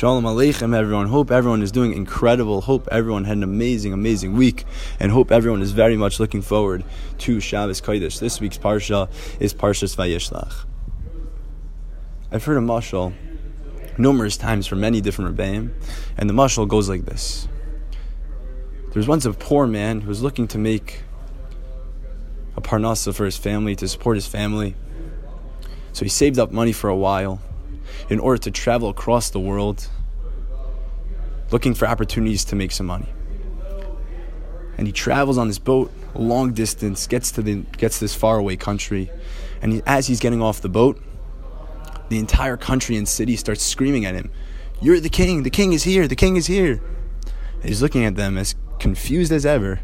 Shalom Aleichem, everyone. Hope everyone is doing incredible. Hope everyone had an amazing, amazing week. And hope everyone is very much looking forward to Shabbos Kodesh. This week's Parsha is Parshas Vayishlach. I've heard a mashal numerous times from many different Rebbeim, and the mashal goes like this. There was once a poor man who was looking to make a parnasa for his family, to support his family. So he saved up money for a while in order to travel across the world looking for opportunities to make some money. And he travels on this boat a long distance, gets to the gets to this faraway country, and he, as he's getting off the boat, the entire country and city starts screaming at him, "You're the king! The king is here! The king is here!" And he's looking at them as confused as ever.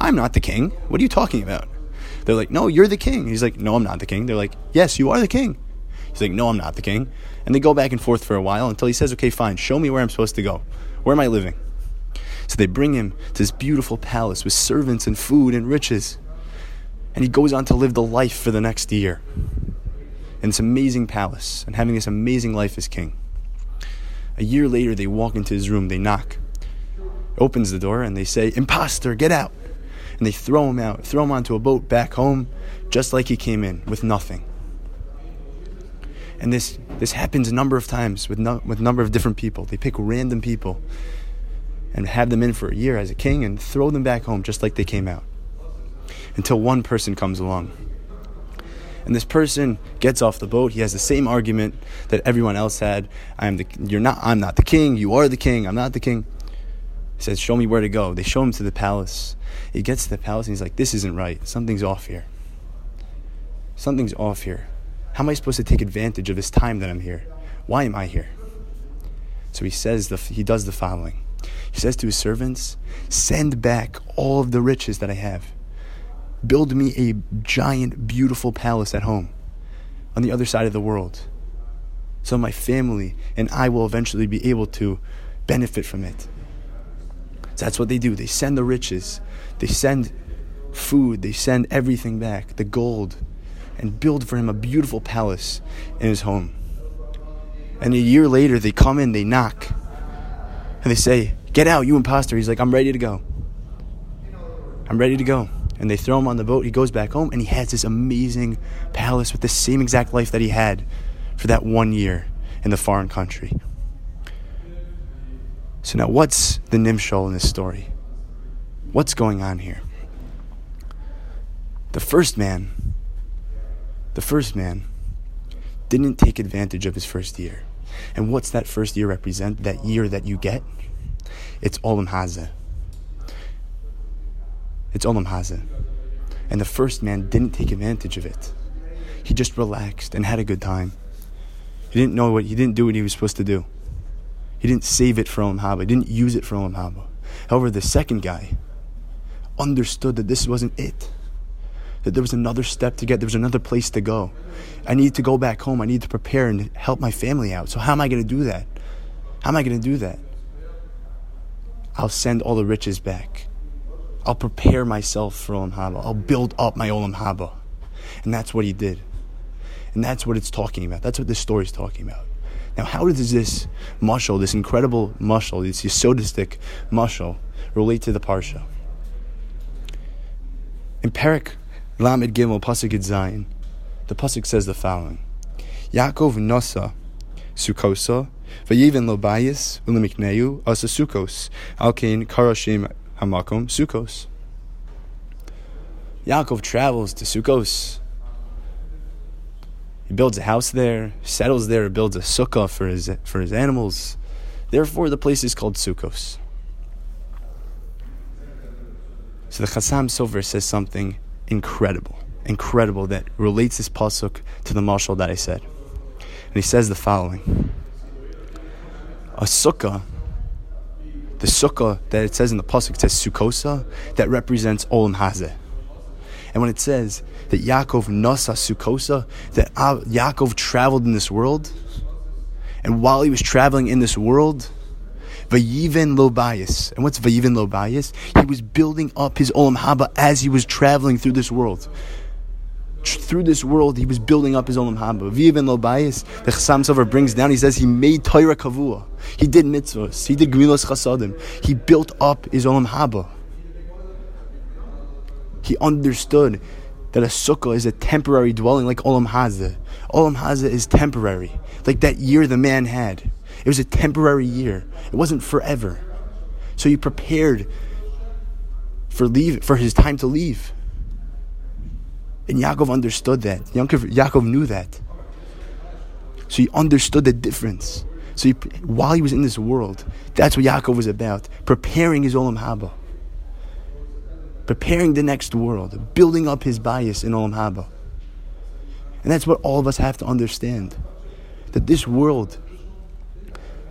I'm not the king. What are you talking about? They're like, "No, you're the king." He's like, "No, I'm not the king." They're like, "Yes, you are the king." He's like, No, I'm not the king. And they go back and forth for a while until he says, Okay, fine, show me where I'm supposed to go. Where am I living? So they bring him to this beautiful palace with servants and food and riches. And he goes on to live the life for the next year in this amazing palace and having this amazing life as king. A year later, they walk into his room, they knock, opens the door, and they say, Imposter, get out! And they throw him out, throw him onto a boat back home, just like he came in, with nothing. And this, this happens a number of times with, no, with a number of different people. They pick random people and have them in for a year as a king and throw them back home just like they came out. Until one person comes along. And this person gets off the boat. He has the same argument that everyone else had. I am the you're not I'm not the king, you are the king, I'm not the king. He says, Show me where to go. They show him to the palace. He gets to the palace and he's like, This isn't right. Something's off here. Something's off here. How am I supposed to take advantage of this time that I'm here? Why am I here? So he says the, he does the following. He says to his servants, "Send back all of the riches that I have. Build me a giant, beautiful palace at home, on the other side of the world, so my family and I will eventually be able to benefit from it." So that's what they do. They send the riches, they send food, they send everything back, the gold, and build for him a beautiful palace in his home. And a year later, they come in, they knock, and they say, Get out, you imposter. He's like, I'm ready to go. I'm ready to go. And they throw him on the boat. He goes back home, and he has this amazing palace with the same exact life that he had for that one year in the foreign country. So, now what's the Nimshal in this story? What's going on here? The first man the first man didn't take advantage of his first year. And what's that first year represent? That year that you get? It's Olam Hazeh. It's Olam Hazeh. And the first man didn't take advantage of it. He just relaxed and had a good time. He didn't know what he didn't do what he was supposed to do. He didn't save it for Olam Haba. He didn't use it for Olam Haba. However, the second guy understood that this wasn't it that there was another step to get, there was another place to go. I need to go back home. I need to prepare and help my family out. So, how am I going to do that? How am I going to do that? I'll send all the riches back. I'll prepare myself for Olam Haba. I'll build up my Olam Haba. And that's what he did. And that's what it's talking about. That's what this story is talking about. Now, how does this mashal, this incredible mashal, this yisodistic mashal, relate to the parsha? Perik Lamed Gimel Pasuk Zayin. The pasuk says the following: Yaakov Nasa Sukosa Vayivin Lo Bayis Ulimikneu Asa Sukos Alkein Karashim Hamakom Sukos. Yaakov travels to Sukos. He builds a house there, settles there, builds a sukkah for his for his animals. Therefore, the place is called Sukos. So the Chassam Sofer says something incredible, incredible that relates this pasuk to the mashal that I said. And he says the following: A sukkah, the sukkah that it says in the pasuk, it says sukosa, that represents olam hazeh. And when it says that Yaakov nasa sukosa, that Yaakov traveled in this world, and while he was traveling in this world, Vayiven lo bayis. And what's Vayiven lo bayis? He was building up his olam haba as he was traveling through this world. through this world, he was building up his Olam Haba. Vayiven lo Lobayis, the Chassam Sofer brings down, he says he made Torah Kavua. He did mitzvahs. He did Gemilas Chasadim. He built up his Olam Haba. He understood that a sukkah is a temporary dwelling like Olam Hazeh. Olam Hazeh is temporary. Like that year the man had. It was a temporary year. It wasn't forever. So he prepared for leave for his time to leave. And Yaakov understood that. Yaakov, Yaakov knew that. So he understood the difference. So he, while he was in this world, that's what Yaakov was about, preparing his Olam Haba. Preparing the next world, building up his bayis in Olam Haba. And that's what all of us have to understand. That this world,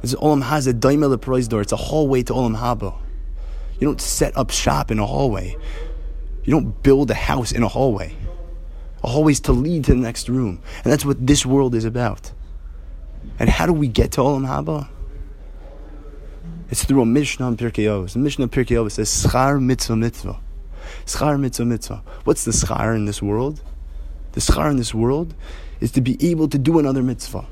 this Olam Hazeh, domeh l'prozdor, it's a hallway to Olam Haba. You don't set up shop in a hallway. You don't build a house in a hallway. A hallway's to lead to the next room. And that's what this world is about. And how do we get to Olam Haba? It's through a Mishnah in Pirkei Avos. The Mishnah Pirkei Avos says, Schar mitzvah mitzvah. Schar mitzvah mitzvah. What's the schar in this world? The schar in this world is to be able to do another mitzvah.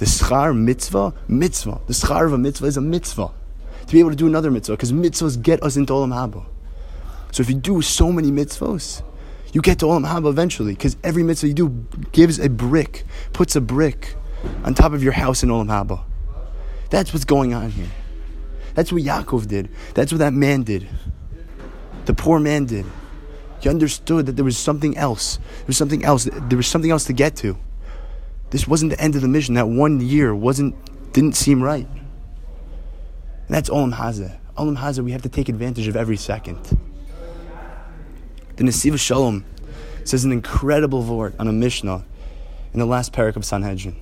The schar mitzvah, mitzvah. The schar of a mitzvah is a mitzvah. To be able to do another mitzvah, because mitzvahs get us into Olam Haba. So if you do so many mitzvahs, you get to Olam Haba eventually, because every mitzvah you do gives a brick, puts a brick on top of your house in Olam Haba. That's what's going on here. That's what Yaakov did. That's what that man did. The poor man did. He understood that there was something else. There was something else. There was something else to get to. This wasn't the end of the mission. That one year wasn't didn't seem right. And that's Olam Hazeh. Olam Hazeh, we have to take advantage of every second. The Nesiva Shalom says an incredible word on a Mishnah in the last parak of Sanhedrin.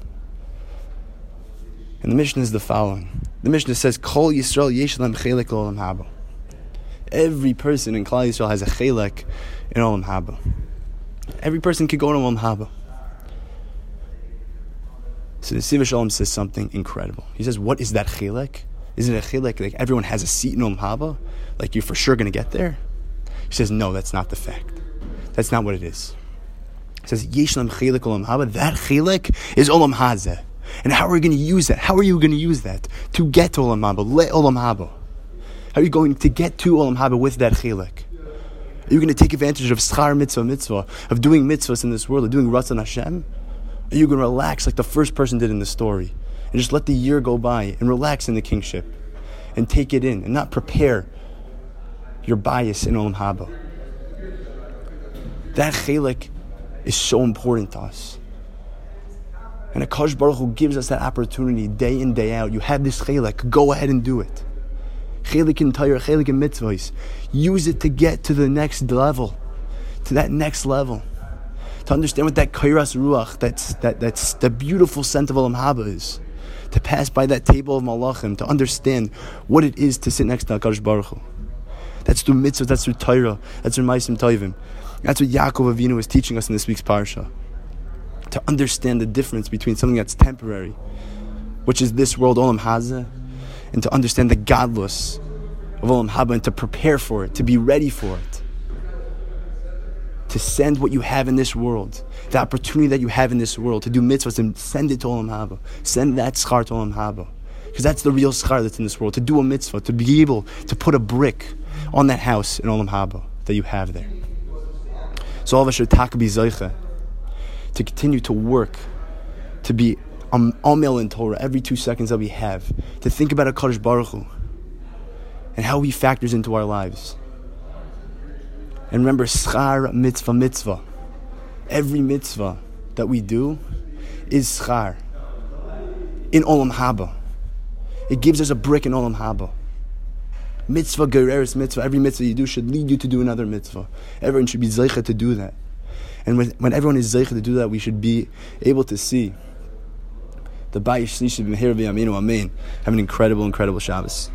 And the Mishnah is the following. The Mishnah says, Kol Yisrael Yesh Lahem Chelek Olam Haba. Every person in Klal Yisrael has a chelek in Olam Haba. Every person can go to Olam Haba. So the Siva Shalom says something incredible. He says, What is that chilek? Isn't it a chilek like everyone has a seat in Olam Haba? Like you're for sure going to get there? He says, no, that's not the fact. That's not what it is. He says, Yeshlam chilek Olam Haba. That chilek is Olam Hazeh. And how are we going to use that? How are you going to use that to get to Olam Haba? Le Olam Haba. How are you going to get to Olam Haba with that chilek? Are you going to take advantage of schar mitzvah mitzvah, of doing mitzvahs in this world, of doing ratzon Hashem? You to relax like the first person did in the story? and just let the year go by and relax in the kingship and take it in and not prepare your bayis in Olam Haba. That chelik is so important to us. And HaKadosh Baruch Hu gives us that opportunity day in, day out. You have this chelik, go ahead and do it. Chelik in Torah, chelik in mitzvahs. Use it to get to the next level, to that next level. To understand what that kairas ruach, that's, that, that's the beautiful scent of Olam Haba is to pass by that table of malachim, to understand what it is to sit next to HaKadosh Baruch Hu. That's through mitzvah, that's through Torah, that's through Maisim Toivim. That's what Yaakov Avinu is teaching us in this week's parsha. To understand the difference between something that's temporary, which is this world, Olam Hazeh, and to understand the gadlus of Olam Haba and to prepare for it, to be ready for it. To send what you have in this world the opportunity that you have in this world to do mitzvahs and send it to Olam Haba. Send that schar to Olam Haba. Because that's the real schar that's in this world. To do a mitzvah, to be able to put a brick on that house in Olam Haba that you have there. So all of us should to continue to work, to be amel in Torah every two seconds that we have, to think about HaKadosh Baruch Hu and how he factors into our lives. And remember, schar mitzvah mitzvah every mitzvah that we do is schar in Olam Haba. It gives us a brick in Olam Haba. Mitzvah, gereris mitzvah, every mitzvah you do should lead you to do another mitzvah. Everyone should be zeicha to do that. And when, when everyone is zeicha to do that, we should be able to see the Bayis Shlishi B'Mehir V'Yaminu Amen. Have an incredible, incredible Shabbos.